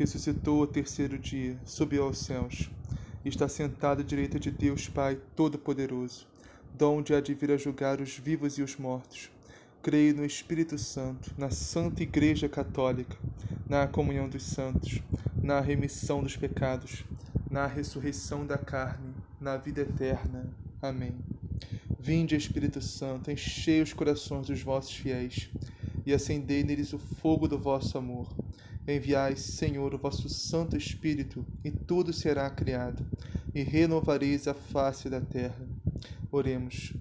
ressuscitou ao terceiro dia, subiu aos céus, está sentado à direita de Deus Pai Todo-Poderoso, donde há de vir a julgar os vivos e os mortos. Creio no Espírito Santo, na Santa Igreja Católica, na comunhão dos santos, na remissão dos pecados, na ressurreição da carne, na vida eterna. Amém. Vinde, Espírito Santo, enchei os corações dos vossos fiéis e acendei neles o fogo do vosso amor. Enviai, Senhor, o vosso Santo Espírito, e tudo será criado, e renovareis a face da terra. Oremos.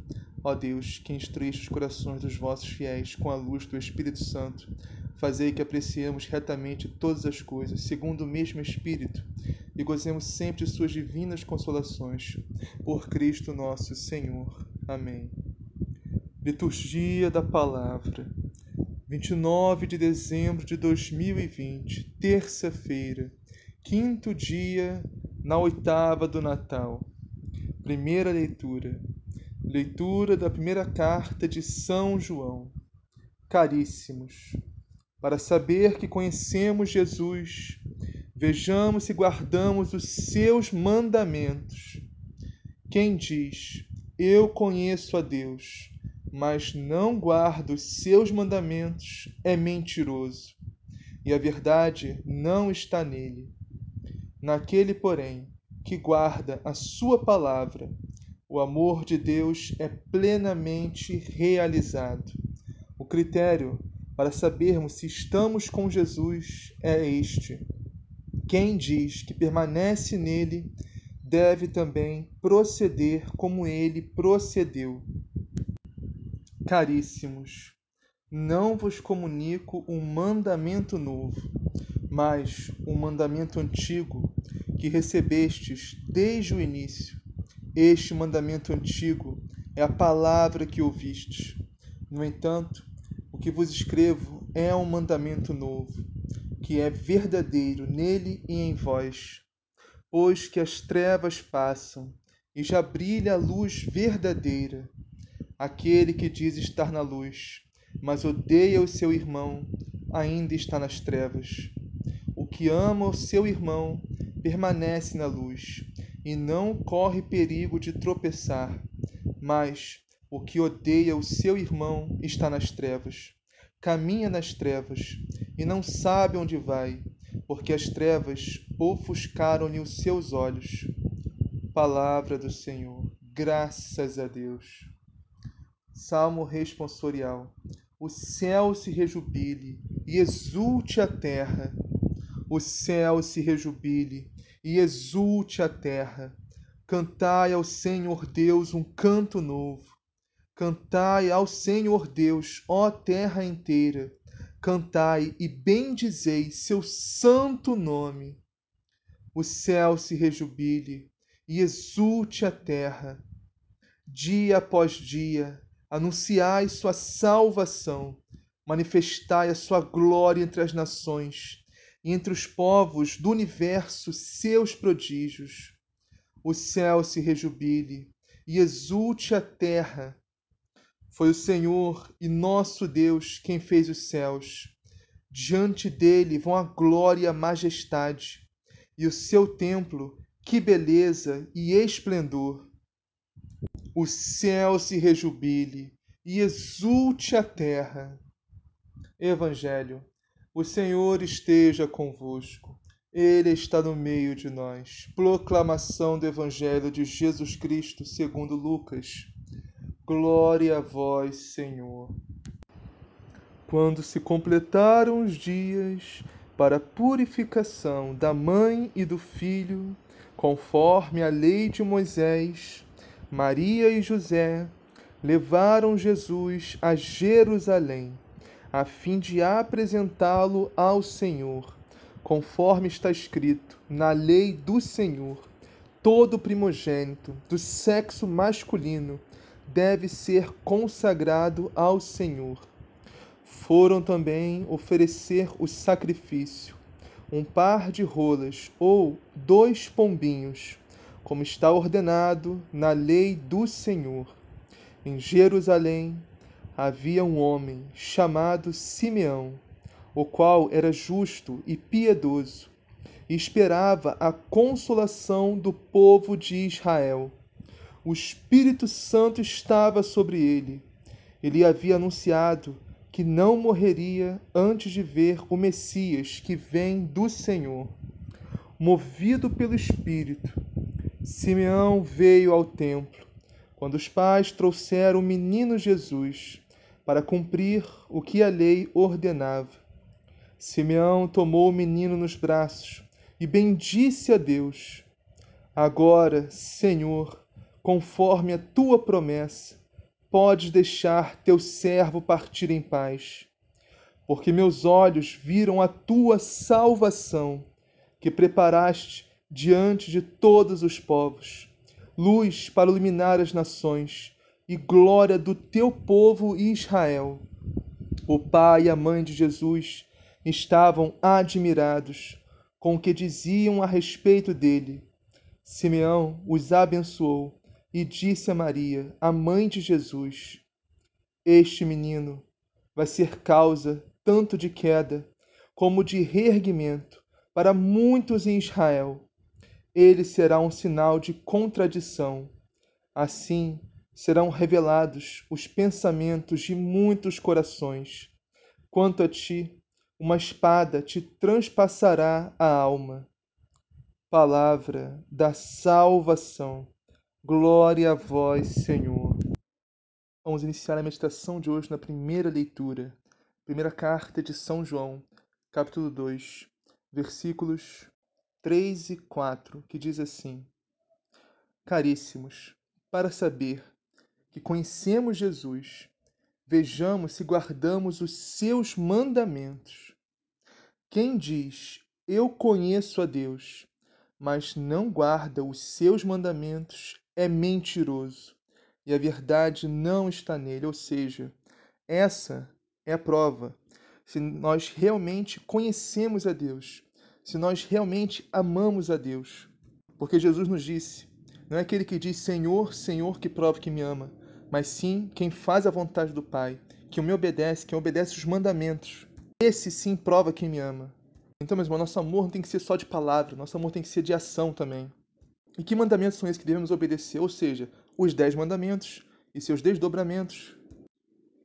Ó Deus, que instruíste os corações dos vossos fiéis com a luz do Espírito Santo, fazei que apreciemos retamente todas as coisas, segundo o mesmo Espírito, e gozemos sempre de suas divinas consolações. Por Cristo nosso Senhor. Amém. Liturgia da Palavra. 29 de dezembro de 2020, terça-feira, quinto dia na oitava do Natal. Primeira leitura. Leitura da primeira carta de São João. Caríssimos, para saber que conhecemos Jesus, vejamos se guardamos os seus mandamentos. Quem diz, Eu conheço a Deus, mas não guarda os seus mandamentos, é mentiroso, e a verdade não está nele. Naquele, porém, que guarda a sua palavra, o amor de Deus é plenamente realizado. O critério para sabermos se estamos com Jesus é este: quem diz que permanece nele deve também proceder como ele procedeu. Caríssimos, não vos comunico um mandamento novo, mas um mandamento antigo que recebestes desde o início. Este mandamento antigo é a palavra que ouvistes. No entanto, o que vos escrevo é um mandamento novo, que é verdadeiro nele e em vós, pois que as trevas passam e já brilha a luz verdadeira. Aquele que diz estar na luz, mas odeia o seu irmão, ainda está nas trevas. O que ama o seu irmão permanece na luz e não corre perigo de tropeçar, mas o que odeia o seu irmão está nas trevas. Caminha nas trevas e não sabe onde vai, porque as trevas ofuscaram-lhe os seus olhos. Palavra do Senhor. Graças a Deus. Salmo responsorial. O céu se rejubile e exulte a terra. O céu se rejubile e exulte a terra. Cantai ao Senhor Deus um canto novo. Cantai ao Senhor Deus, ó terra inteira. Cantai e bendizei seu santo nome. O céu se rejubile e exulte a terra. Dia após dia, anunciai sua salvação, manifestai a sua glória entre as nações e entre os povos do universo seus prodígios. O céu se rejubile e exulte a terra. Foi o Senhor e nosso Deus quem fez os céus. Diante dele vão a glória e a majestade, e o seu templo, que beleza e esplendor o céu se rejubile e exulte a terra. Evangelho, o Senhor esteja convosco, Ele está no meio de nós. Proclamação do Evangelho de Jesus Cristo segundo Lucas. Glória a vós, Senhor. Quando se completaram os dias para a purificação da mãe e do filho, conforme a lei de Moisés, Maria e José levaram Jesus a Jerusalém, a fim de apresentá-lo ao Senhor, conforme está escrito na lei do Senhor, todo primogênito do sexo masculino deve ser consagrado ao Senhor. Foram também oferecer o sacrifício, um par de rolas ou dois pombinhos, como está ordenado na lei do Senhor. Em Jerusalém havia um homem chamado Simeão, o qual era justo e piedoso, e esperava a consolação do povo de Israel. O Espírito Santo estava sobre ele. Ele havia anunciado que não morreria antes de ver o Messias que vem do Senhor. Movido pelo Espírito, Simeão veio ao templo quando os pais trouxeram o menino Jesus para cumprir o que a lei ordenava. Simeão tomou o menino nos braços e bendisse a Deus. Agora, Senhor, conforme a tua promessa, podes deixar teu servo partir em paz, porque meus olhos viram a tua salvação, que preparaste diante de todos os povos, luz para iluminar as nações e glória do teu povo Israel. O pai e a mãe de Jesus estavam admirados com o que diziam a respeito dele. Simeão os abençoou e disse a Maria, a mãe de Jesus: Este menino vai ser causa tanto de queda como de reerguimento para muitos em Israel. Ele será um sinal de contradição. Assim serão revelados os pensamentos de muitos corações. Quanto a ti, uma espada te transpassará a alma. Palavra da salvação. Glória a vós, Senhor. Vamos iniciar a meditação de hoje na primeira leitura. Primeira carta de São João, capítulo 2, versículos 3 e 4, que diz assim: Caríssimos, para saber que conhecemos Jesus, vejamos se guardamos os seus mandamentos. Quem diz, Eu conheço a Deus, mas não guarda os seus mandamentos, é mentiroso, e a verdade não está nele. Ou seja, essa é a prova. Se nós realmente conhecemos a Deus, se nós realmente amamos a Deus. Porque Jesus nos disse: não é aquele que diz Senhor, Senhor que prova que me ama, mas sim quem faz a vontade do Pai, que me obedece, quem obedece os mandamentos. Esse sim prova quem me ama. Então, meu irmão, nosso amor não tem que ser só de palavra, nosso amor tem que ser de ação também. E que mandamentos são esses que devemos obedecer? Ou seja, os dez mandamentos e seus desdobramentos.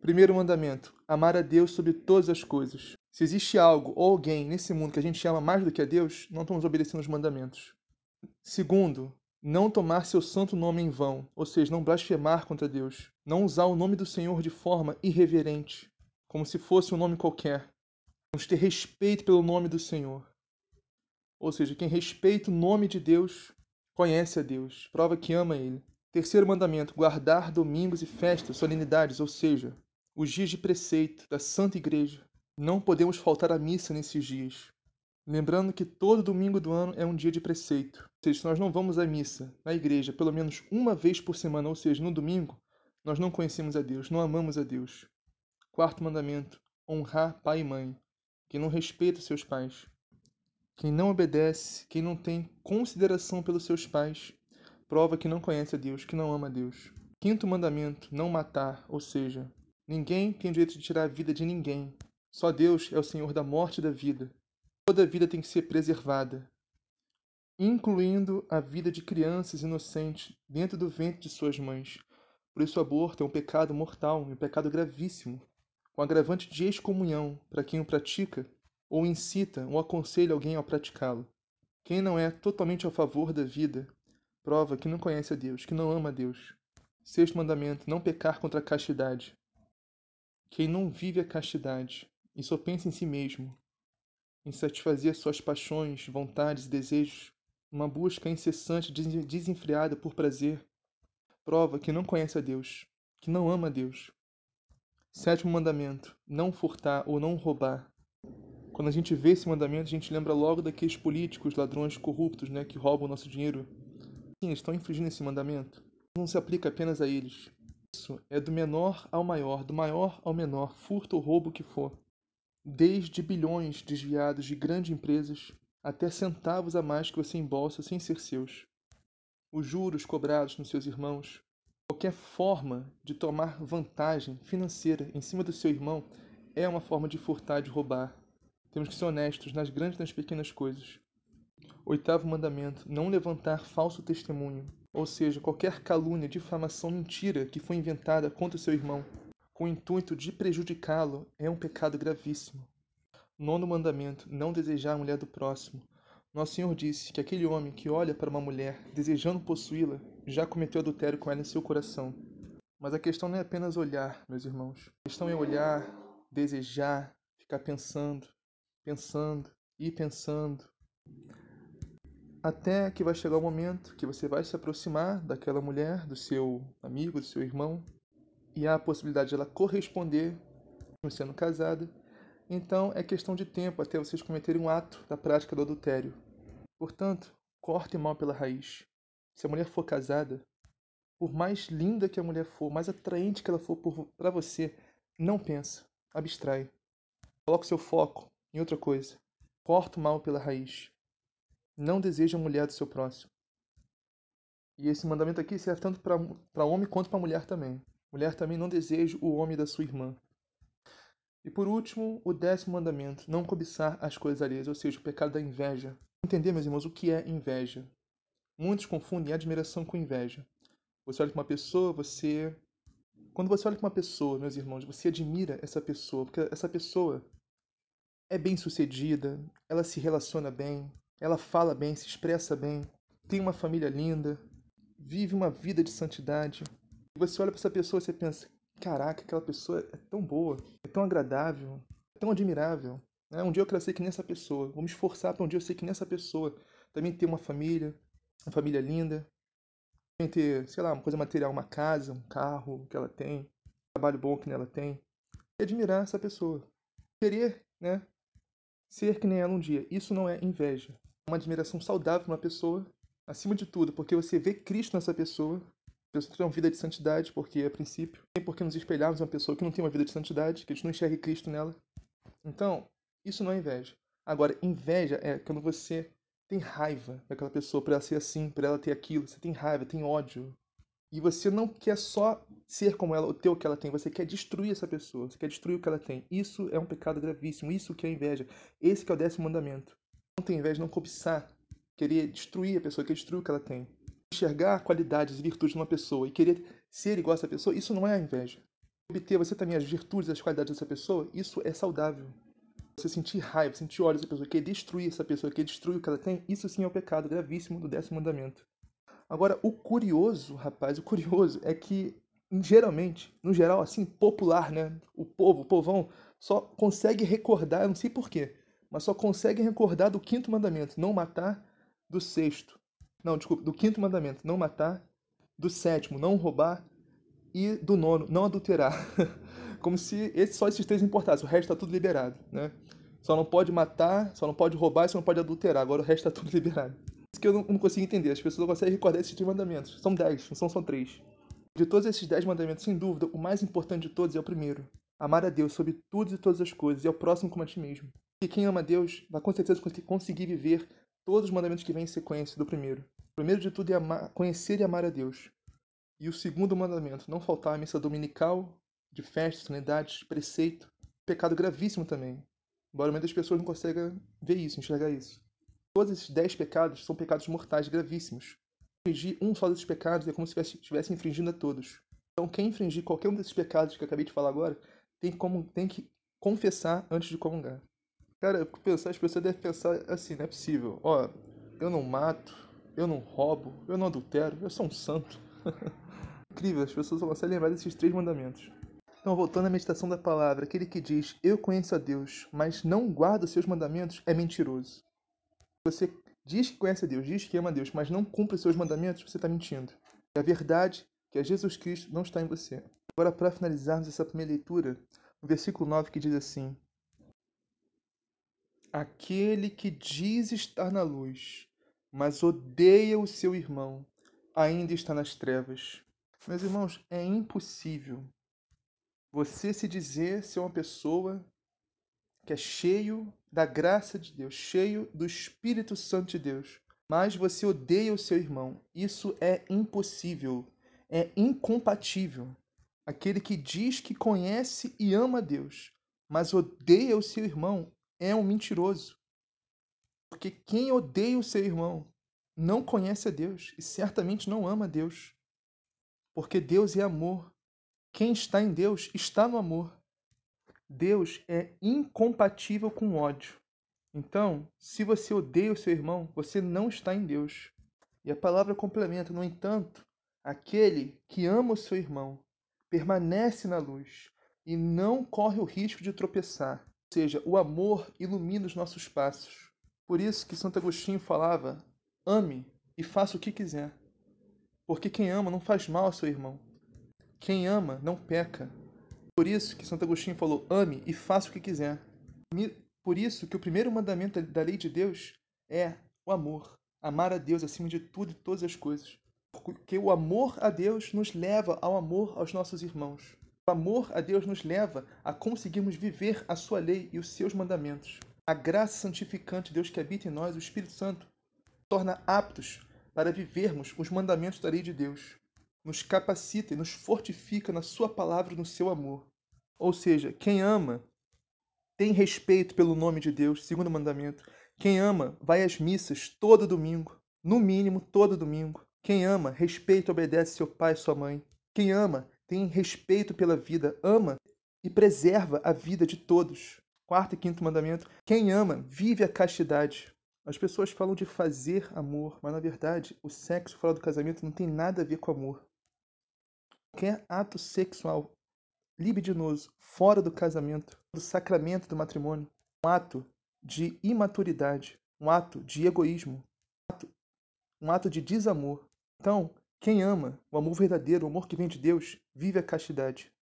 Primeiro mandamento: amar a Deus sobre todas as coisas. Se existe algo ou alguém nesse mundo que a gente ama mais do que a Deus, não estamos obedecendo os mandamentos. Segundo, não tomar seu santo nome em vão, ou seja, não blasfemar contra Deus, não usar o nome do Senhor de forma irreverente, como se fosse um nome qualquer. Vamos ter respeito pelo nome do Senhor. Ou seja, quem respeita o nome de Deus conhece a Deus, prova que ama Ele. Terceiro mandamento: guardar domingos e festas, solenidades, ou seja, os dias de preceito da Santa Igreja. Não podemos faltar à missa nesses dias. Lembrando que todo domingo do ano é um dia de preceito. Ou seja, se nós não vamos à missa na igreja pelo menos uma vez por semana, ou seja, no domingo, nós não conhecemos a Deus, não amamos a Deus. Quarto mandamento: honrar pai e mãe. Quem não respeita seus pais, quem não obedece, quem não tem consideração pelos seus pais, prova que não conhece a Deus, que não ama a Deus. Quinto mandamento: não matar, ou seja, ninguém tem o direito de tirar a vida de ninguém. Só Deus é o Senhor da morte e da vida. Toda vida tem que ser preservada, incluindo a vida de crianças inocentes dentro do ventre de suas mães. Por isso, o aborto é um pecado mortal, um pecado gravíssimo, com agravante de excomunhão para quem o pratica ou incita ou aconselha alguém a praticá-lo. Quem não é totalmente a favor da vida prova que não conhece a Deus, que não ama a Deus. Sexto mandamento: não pecar contra a castidade. Quem não vive a castidade e só pensa em si mesmo, em satisfazer suas paixões, vontades e desejos, uma busca incessante, desenfreada por prazer, prova que não conhece a Deus, que não ama a Deus. Sétimo mandamento: não furtar ou não roubar. Quando a gente vê esse mandamento, a gente lembra logo daqueles políticos, ladrões corruptos, né, que roubam o nosso dinheiro. Sim, eles estão infringindo esse mandamento. Não se aplica apenas a eles. Isso é do menor ao maior, do maior ao menor, furto ou roubo que for. Desde bilhões desviados de grandes empresas até centavos a mais que você embolsa sem ser seus. Os juros cobrados nos seus irmãos, qualquer forma de tomar vantagem financeira em cima do seu irmão é uma forma de furtar, de roubar. Temos que ser honestos nas grandes e nas pequenas coisas. Oitavo mandamento: não levantar falso testemunho, ou seja, qualquer calúnia, difamação, mentira que foi inventada contra o seu irmão, com o intuito de prejudicá-lo, é um pecado gravíssimo. Nono mandamento: não desejar a mulher do próximo. Nosso Senhor disse que aquele homem que olha para uma mulher desejando possuí-la já cometeu adultério com ela em seu coração. Mas a questão não é apenas olhar, meus irmãos. A questão é olhar, desejar, ficar pensando, pensando e pensando. Até que vai chegar o momento que você vai se aproximar daquela mulher, do seu amigo, do seu irmão, e há a possibilidade de ela corresponder, sendo casada. Então é questão de tempo até vocês cometerem um ato da prática do adultério. Portanto, corte mal pela raiz. Se a mulher for casada, por mais linda que a mulher for, mais atraente que ela for para você, não pensa, abstrai. Coloque seu foco em outra coisa. Corta o mal pela raiz. Não deseja a mulher do seu próximo. E esse mandamento aqui serve tanto para homem quanto para mulher também. Mulher também não deseja o homem da sua irmã. E por último, o décimo mandamento: não cobiçar as coisas alheias, ou seja, o pecado da inveja. Entender, meus irmãos, o que é inveja? Muitos confundem admiração com inveja. Você olha para uma pessoa, você. Quando você olha para uma pessoa, meus irmãos, você admira essa pessoa, porque essa pessoa é bem sucedida, ela se relaciona bem, ela fala bem, se expressa bem, tem uma família linda, vive uma vida de santidade. E você olha para essa pessoa e você pensa: caraca, aquela pessoa é tão boa, é tão agradável, é tão admirável. Né? Um dia eu quero ser que nem essa pessoa. Vou me esforçar para um dia eu ser que nem essa pessoa. Também ter uma família, uma família linda. Também ter, sei lá, uma coisa material, uma casa, um carro que ela tem, um trabalho bom que ela tem. E admirar essa pessoa. Querer, né? Ser que nem ela um dia. Isso não é inveja. É uma admiração saudável para uma pessoa, acima de tudo, porque você vê Cristo nessa pessoa, pessoa tem uma vida de santidade, porque a princípio tem por que nos espelharmos uma pessoa que não tem uma vida de santidade, que a gente não enxergue Cristo nela. Então, isso não é inveja. Agora, inveja é quando você tem raiva daquela pessoa por ela ser assim, por ela ter aquilo. Você tem raiva, tem ódio. E você não quer só ser como ela, ou ter o que ela tem, você quer destruir essa pessoa, você quer destruir o que ela tem. Isso é um pecado gravíssimo, isso que é inveja. Esse que é o décimo mandamento. Não ter inveja, não cobiçar, querer destruir a pessoa, querer destruir o que ela tem enxergar qualidades e virtudes numa pessoa e querer ser igual a essa pessoa, isso não é inveja. Obter você também as virtudes as qualidades dessa pessoa, isso é saudável. Você sentir raiva, sentir ódio dessa pessoa, querer destruir essa pessoa, querer destruir o que ela tem, isso sim é o um pecado gravíssimo do décimo mandamento. Agora, o curioso, rapaz, o curioso é que, geralmente, no geral, assim, popular, né? O povo, o povão, só consegue recordar, eu não sei porquê, mas só consegue recordar do quinto mandamento, não matar, do sexto, não, desculpa, do quinto mandamento, não matar, do sétimo, não roubar e do nono, não adulterar. Como se esse, só esses três importassem, o resto está tudo liberado, né? Só não pode matar, só não pode roubar só não pode adulterar, agora o resto está tudo liberado. Que eu não, não, consigo entender, as pessoas não conseguem recordar esses três mandamentos. São dez, não são só três. De todos esses dez mandamentos, sem dúvida, o mais importante de todos é o primeiro. Amar a Deus sobre tudo e todas as coisas, e ao próximo como a ti mesmo. E quem ama a Deus vai com certeza conseguir viver todos os mandamentos que vêm em sequência do primeiro. O primeiro de tudo é amar, conhecer e amar a Deus. E o segundo mandamento, não faltar à missa dominical, de festas, solenidades, preceito. Pecado gravíssimo também. Embora muitas pessoas não consigam ver isso, enxergar isso. Todos esses dez pecados são pecados mortais gravíssimos. Infringir um só desses pecados é como se estivesse infringindo a todos. Então, quem infringir qualquer um desses pecados que eu acabei de falar agora, tem, como, tem que confessar antes de comungar. Cara, eu pensar, as pessoas devem pensar assim, não é possível. Ó, eu não mato, eu não roubo, eu não adultero, eu sou um santo. Incrível, as pessoas vão conseguem lembrar desses três mandamentos. Então, voltando à meditação da palavra, aquele que diz, eu conheço a Deus, mas não guarda os seus mandamentos, é mentiroso. Você diz que conhece a Deus, diz que ama a Deus, mas não cumpre os seus mandamentos, você está mentindo. E a verdade, que é Jesus Cristo, não está em você. Agora, para finalizarmos essa primeira leitura, o versículo 9 que diz assim: aquele que diz estar na luz, mas odeia o seu irmão, ainda está nas trevas. Meus irmãos, é impossível você se dizer ser uma pessoa que é cheio da graça de Deus, cheio do Espírito Santo de Deus, mas você odeia o seu irmão. Isso é impossível, é incompatível. Aquele que diz que conhece e ama Deus, mas odeia o seu irmão, é um mentiroso. Porque quem odeia o seu irmão não conhece a Deus e certamente não ama a Deus. Porque Deus é amor. Quem está em Deus está no amor. Deus é incompatível com ódio. Então, se você odeia o seu irmão, você não está em Deus. E a palavra complementa, no entanto, aquele que ama o seu irmão permanece na luz e não corre o risco de tropeçar. Ou seja, o amor ilumina os nossos passos. Por isso que Santo Agostinho falava: ame e faça o que quiser. Porque quem ama não faz mal ao seu irmão. Quem ama não peca. Por isso que Santo Agostinho falou: ame e faça o que quiser. Por isso que o primeiro mandamento da lei de Deus é o amor. Amar a Deus acima de tudo e todas as coisas. Porque o amor a Deus nos leva ao amor aos nossos irmãos. O amor a Deus nos leva a conseguirmos viver a sua lei e os seus mandamentos. A graça santificante de Deus que habita em nós, o Espírito Santo, torna aptos para vivermos os mandamentos da lei de Deus. Nos capacita e nos fortifica na sua palavra e no seu amor. Ou seja, quem ama tem respeito pelo nome de Deus, segundo mandamento. Quem ama vai às missas todo domingo, no mínimo todo domingo. Quem ama, respeita e obedece seu pai e sua mãe. Quem ama, tem respeito pela vida, ama e preserva a vida de todos. Quarto e quinto mandamento: quem ama, vive a castidade. As pessoas falam de fazer amor, mas na verdade, o sexo fora do casamento não tem nada a ver com amor. Qualquer ato sexual libidinoso fora do casamento, do sacramento do matrimônio, um ato de imaturidade, um ato de egoísmo, um ato, um ato de desamor. Então, quem ama o amor verdadeiro, o amor que vem de Deus, vive a castidade.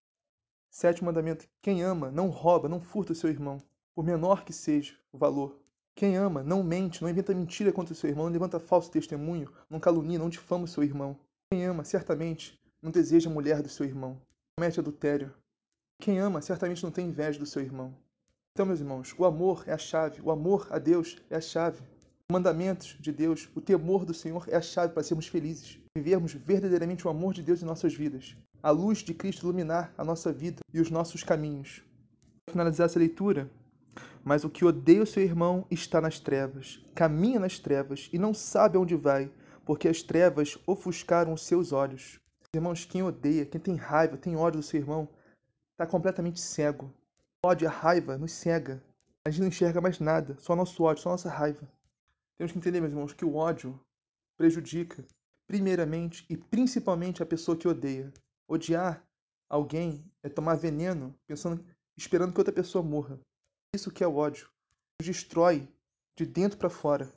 Sétimo mandamento: quem ama não rouba, não furta o seu irmão, por menor que seja o valor. Quem ama não mente, não inventa mentira contra o seu irmão, não levanta falso testemunho, não calunia, não difama o seu irmão. Quem ama, certamente, não deseja a mulher do seu irmão, comete adultério. Quem ama, certamente não tem inveja do seu irmão. Então, meus irmãos, o amor é a chave, o amor a Deus é a chave mandamentos de Deus, o temor do Senhor é a chave para sermos felizes, vivermos verdadeiramente o amor de Deus em nossas vidas, a luz de Cristo iluminar a nossa vida e os nossos caminhos. Para finalizar essa leitura, mas o que odeia o seu irmão está nas trevas, caminha nas trevas e não sabe aonde vai, porque as trevas ofuscaram os seus olhos. Irmãos, quem odeia, quem tem raiva, tem ódio do seu irmão, está completamente cego. O ódio a raiva nos cega. A gente não enxerga mais nada, só nosso ódio, só nossa raiva. Temos que entender, meus irmãos, que o ódio prejudica, primeiramente e principalmente, a pessoa que odeia. Odiar alguém é tomar veneno, pensando, esperando que outra pessoa morra. Isso que é o ódio. Destrói de dentro para fora.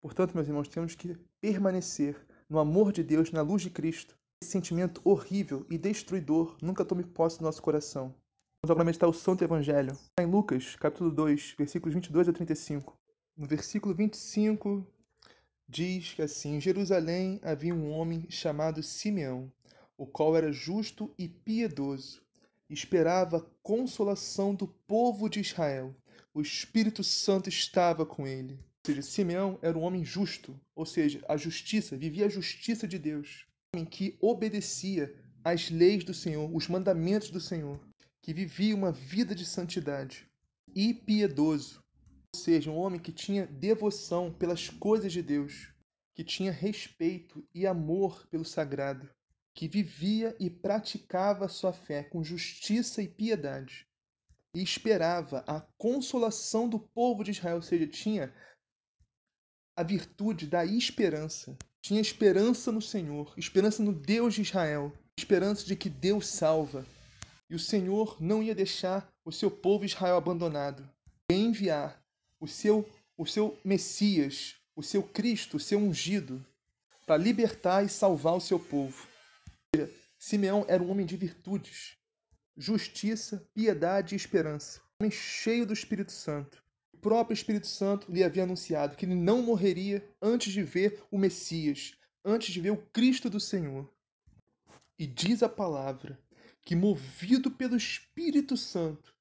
Portanto, meus irmãos, temos que permanecer no amor de Deus, na luz de Cristo. Esse sentimento horrível e destruidor nunca tome posse do nosso coração. Vamos agora meditar o Santo Evangelho. Em Lucas, capítulo 2, versículos 22 a 35. No versículo 25, diz que assim: Em Jerusalém havia um homem chamado Simeão, o qual era justo e piedoso, esperava a consolação do povo de Israel. O Espírito Santo estava com ele. Ou seja, Simeão era um homem justo, ou seja, a justiça, vivia a justiça de Deus. Homem que obedecia às leis do Senhor, os mandamentos do Senhor, que vivia uma vida de santidade e piedoso ou seja, um homem que tinha devoção pelas coisas de Deus, que tinha respeito e amor pelo sagrado, que vivia e praticava sua fé com justiça e piedade, e esperava a consolação do povo de Israel, ou seja, tinha a virtude da esperança. Tinha esperança no Senhor, esperança no Deus de Israel, esperança de que Deus salva. E o Senhor não ia deixar o seu povo Israel abandonado, ia enviar o seu, o seu Messias, o seu Cristo, o seu ungido, para libertar e salvar o seu povo. Simeão era um homem de virtudes, justiça, piedade e esperança, um homem cheio do Espírito Santo. Próprio Espírito Santo lhe havia anunciado que ele não morreria antes de ver o Messias, antes de ver o Cristo do Senhor. E diz a palavra que, movido pelo Espírito Santo,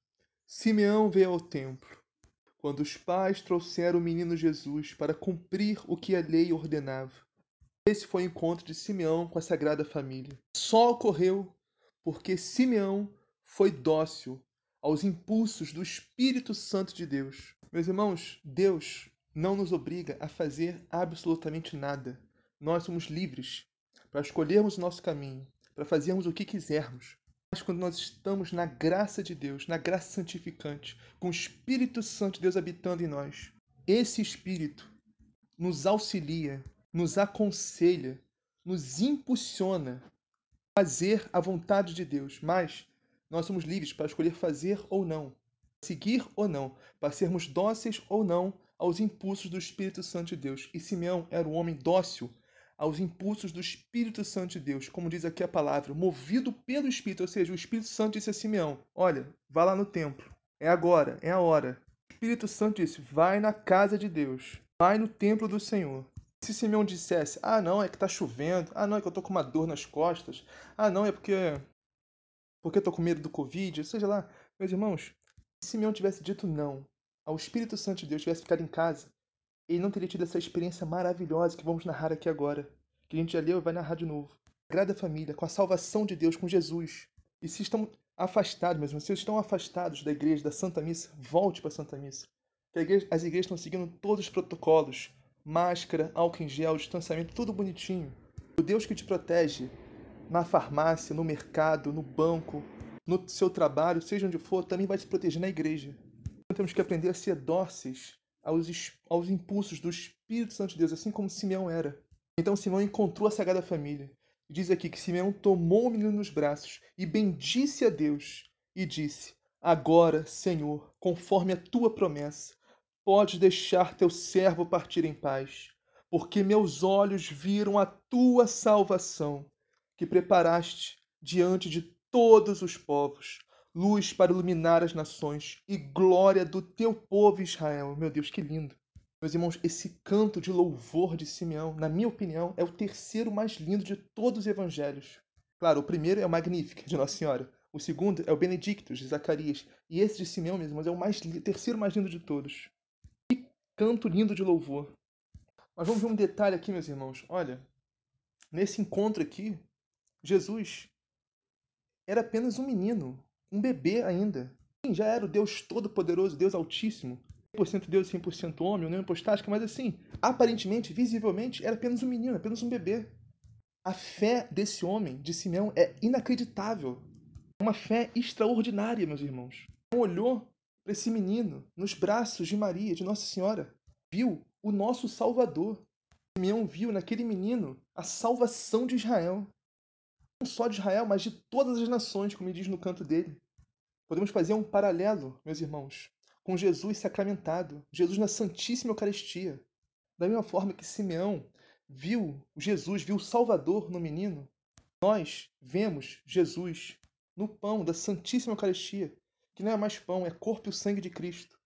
Simeão veio ao templo. Quando os pais trouxeram o menino Jesus para cumprir o que a lei ordenava. Esse foi o encontro de Simeão com a Sagrada Família. Só ocorreu porque Simeão foi dócil aos impulsos do Espírito Santo de Deus. Meus irmãos, Deus não nos obriga a fazer absolutamente nada. Nós somos livres para escolhermos o nosso caminho, para fazermos o que quisermos. Mas quando nós estamos na graça de Deus, na graça santificante, com o Espírito Santo de Deus habitando em nós, esse Espírito nos auxilia, nos aconselha, nos impulsiona a fazer a vontade de Deus. Mas nós somos livres para escolher fazer ou não, seguir ou não, para sermos dóceis ou não aos impulsos do Espírito Santo de Deus. E Simeão era um homem dócil aos impulsos do Espírito Santo de Deus, como diz aqui a palavra, movido pelo Espírito, ou seja, o Espírito Santo disse a Simeão: Olha, vá lá no templo, é agora, é a hora. O Espírito Santo disse: Vai na casa de Deus, vai no templo do Senhor. Se Simeão dissesse: Ah, não, é que está chovendo, ah, não, é que eu estou com uma dor nas costas, ah, não, é porque porque eu tô com medo do Covid, seja lá, meus irmãos, se Simeão tivesse dito não ao Espírito Santo de Deus, tivesse ficado em casa, ele não teria tido essa experiência maravilhosa que vamos narrar aqui agora, que a gente já leu e vai narrar de novo. Agrada a família, com a salvação de Deus, com Jesus. E se estão afastados, meus irmãos, se estão afastados da igreja, da Santa Missa, volte para a Santa Missa. As igrejas estão seguindo todos os protocolos, máscara, álcool em gel, distanciamento, tudo bonitinho. O Deus que te protege na farmácia, no mercado, no banco, no seu trabalho, seja onde for, também vai te proteger na igreja. Então, temos que aprender a ser dóceis aos, aos impulsos do Espírito Santo de Deus, assim como Simeão era. Então Simeão encontrou a Sagrada Família. Diz aqui que Simeão tomou o menino nos braços e bendisse a Deus e disse: Agora, Senhor, conforme a tua promessa, podes deixar teu servo partir em paz, porque meus olhos viram a tua salvação que preparaste diante de todos os povos, luz para iluminar as nações e glória do teu povo Israel. Meu Deus, que lindo! Meus irmãos, esse canto de louvor de Simeão, na minha opinião, é o terceiro mais lindo de todos os evangelhos. Claro, o primeiro é o Magnífico de Nossa Senhora. O segundo é o Benedictus de Zacarias. E esse de Simeão, meus irmãos, é o mais, terceiro mais lindo de todos. Que canto lindo de louvor. Mas vamos ver um detalhe aqui, meus irmãos. Olha, nesse encontro aqui, Jesus era apenas um menino, um bebê ainda. Sim, já era o Deus Todo-Poderoso, Deus Altíssimo, 100% Deus e 100% homem, união hipostática, mas assim, aparentemente, visivelmente, era apenas um menino, apenas um bebê. A fé desse homem, de Simeão, é inacreditável. É uma fé extraordinária, meus irmãos. Ele olhou para esse menino nos braços de Maria, de Nossa Senhora, viu o nosso Salvador. Simeão viu naquele menino a salvação de Israel não só de Israel, mas de todas as nações, como diz no canto dele. Podemos fazer um paralelo, meus irmãos, com Jesus sacramentado, Jesus na Santíssima Eucaristia. Da mesma forma que Simeão viu Jesus, viu o Salvador no menino, nós vemos Jesus no pão da Santíssima Eucaristia, que não é mais pão, é corpo e sangue de Cristo.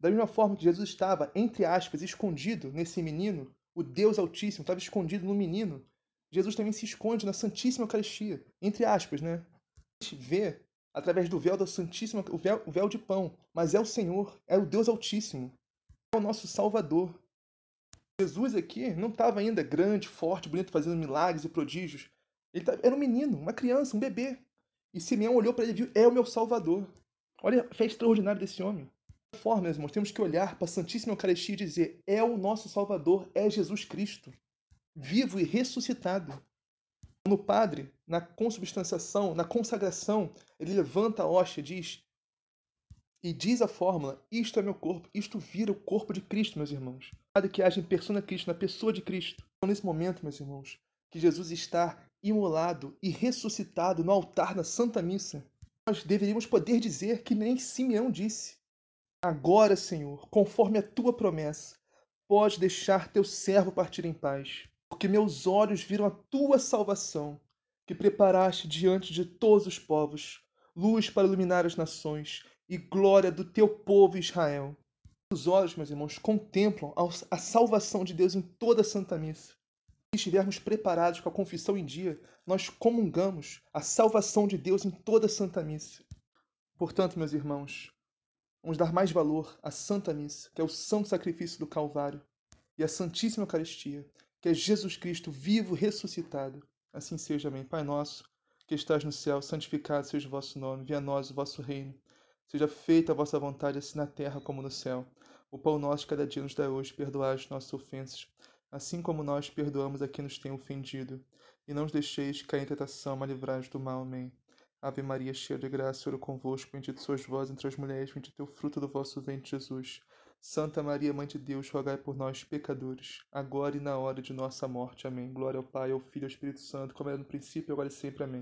Da mesma forma que Jesus estava, entre aspas, escondido nesse menino, o Deus Altíssimo estava escondido no menino, Jesus também se esconde na Santíssima Eucaristia, entre aspas, né? A gente vê através do véu da Santíssima, o véu, o véu de pão, mas é o Senhor, é o Deus Altíssimo, é o nosso Salvador. Jesus aqui não estava ainda grande, forte, bonito, fazendo milagres e prodígios. Ele tá, era um menino, uma criança, um bebê. E Simeão olhou para ele e viu: é o meu Salvador. Olha a fé extraordinária desse homem. De forma, irmãos, temos que olhar para a Santíssima Eucaristia e dizer: é o nosso Salvador, é Jesus Cristo vivo e ressuscitado. No padre, na consubstanciação, na consagração, ele levanta a hóstia e diz, e diz a fórmula: Isto é meu corpo, isto vira o corpo de Cristo, meus irmãos. Nada que haja em persona Cristo, na pessoa de Cristo. Então, nesse momento, meus irmãos, que Jesus está imolado e ressuscitado no altar da Santa Missa, nós deveríamos poder dizer que nem Simeão disse: Agora, Senhor, conforme a tua promessa, pode deixar teu servo partir em paz porque meus olhos viram a tua salvação, que preparaste diante de todos os povos, luz para iluminar as nações e glória do teu povo Israel. Os olhos, meus irmãos, contemplam a salvação de Deus em toda a Santa Missa. Se estivermos preparados com a confissão em dia, nós comungamos a salvação de Deus em toda a Santa Missa. Portanto, meus irmãos, vamos dar mais valor à Santa Missa, que é o santo sacrifício do Calvário, e à Santíssima Eucaristia, que é Jesus Cristo vivo ressuscitado. Assim seja, amém. Pai nosso, que estás no céu, santificado seja o vosso nome, venha a nós o vosso reino. Seja feita a vossa vontade, assim na terra como no céu. O pão nosso cada dia nos dá hoje, perdoai as nossas ofensas, assim como nós perdoamos a quem nos tem ofendido. E não os deixeis cair em tentação, mas livrai do mal. Amém. Ave Maria, cheia de graça, o Senhor é convosco, bendito sois vós entre as mulheres, bendito é o fruto do vosso ventre, Jesus. Santa Maria, Mãe de Deus, rogai por nós, pecadores, agora e na hora de nossa morte. Amém. Glória ao Pai, ao Filho e ao Espírito Santo, como era no princípio, agora e sempre. Amém.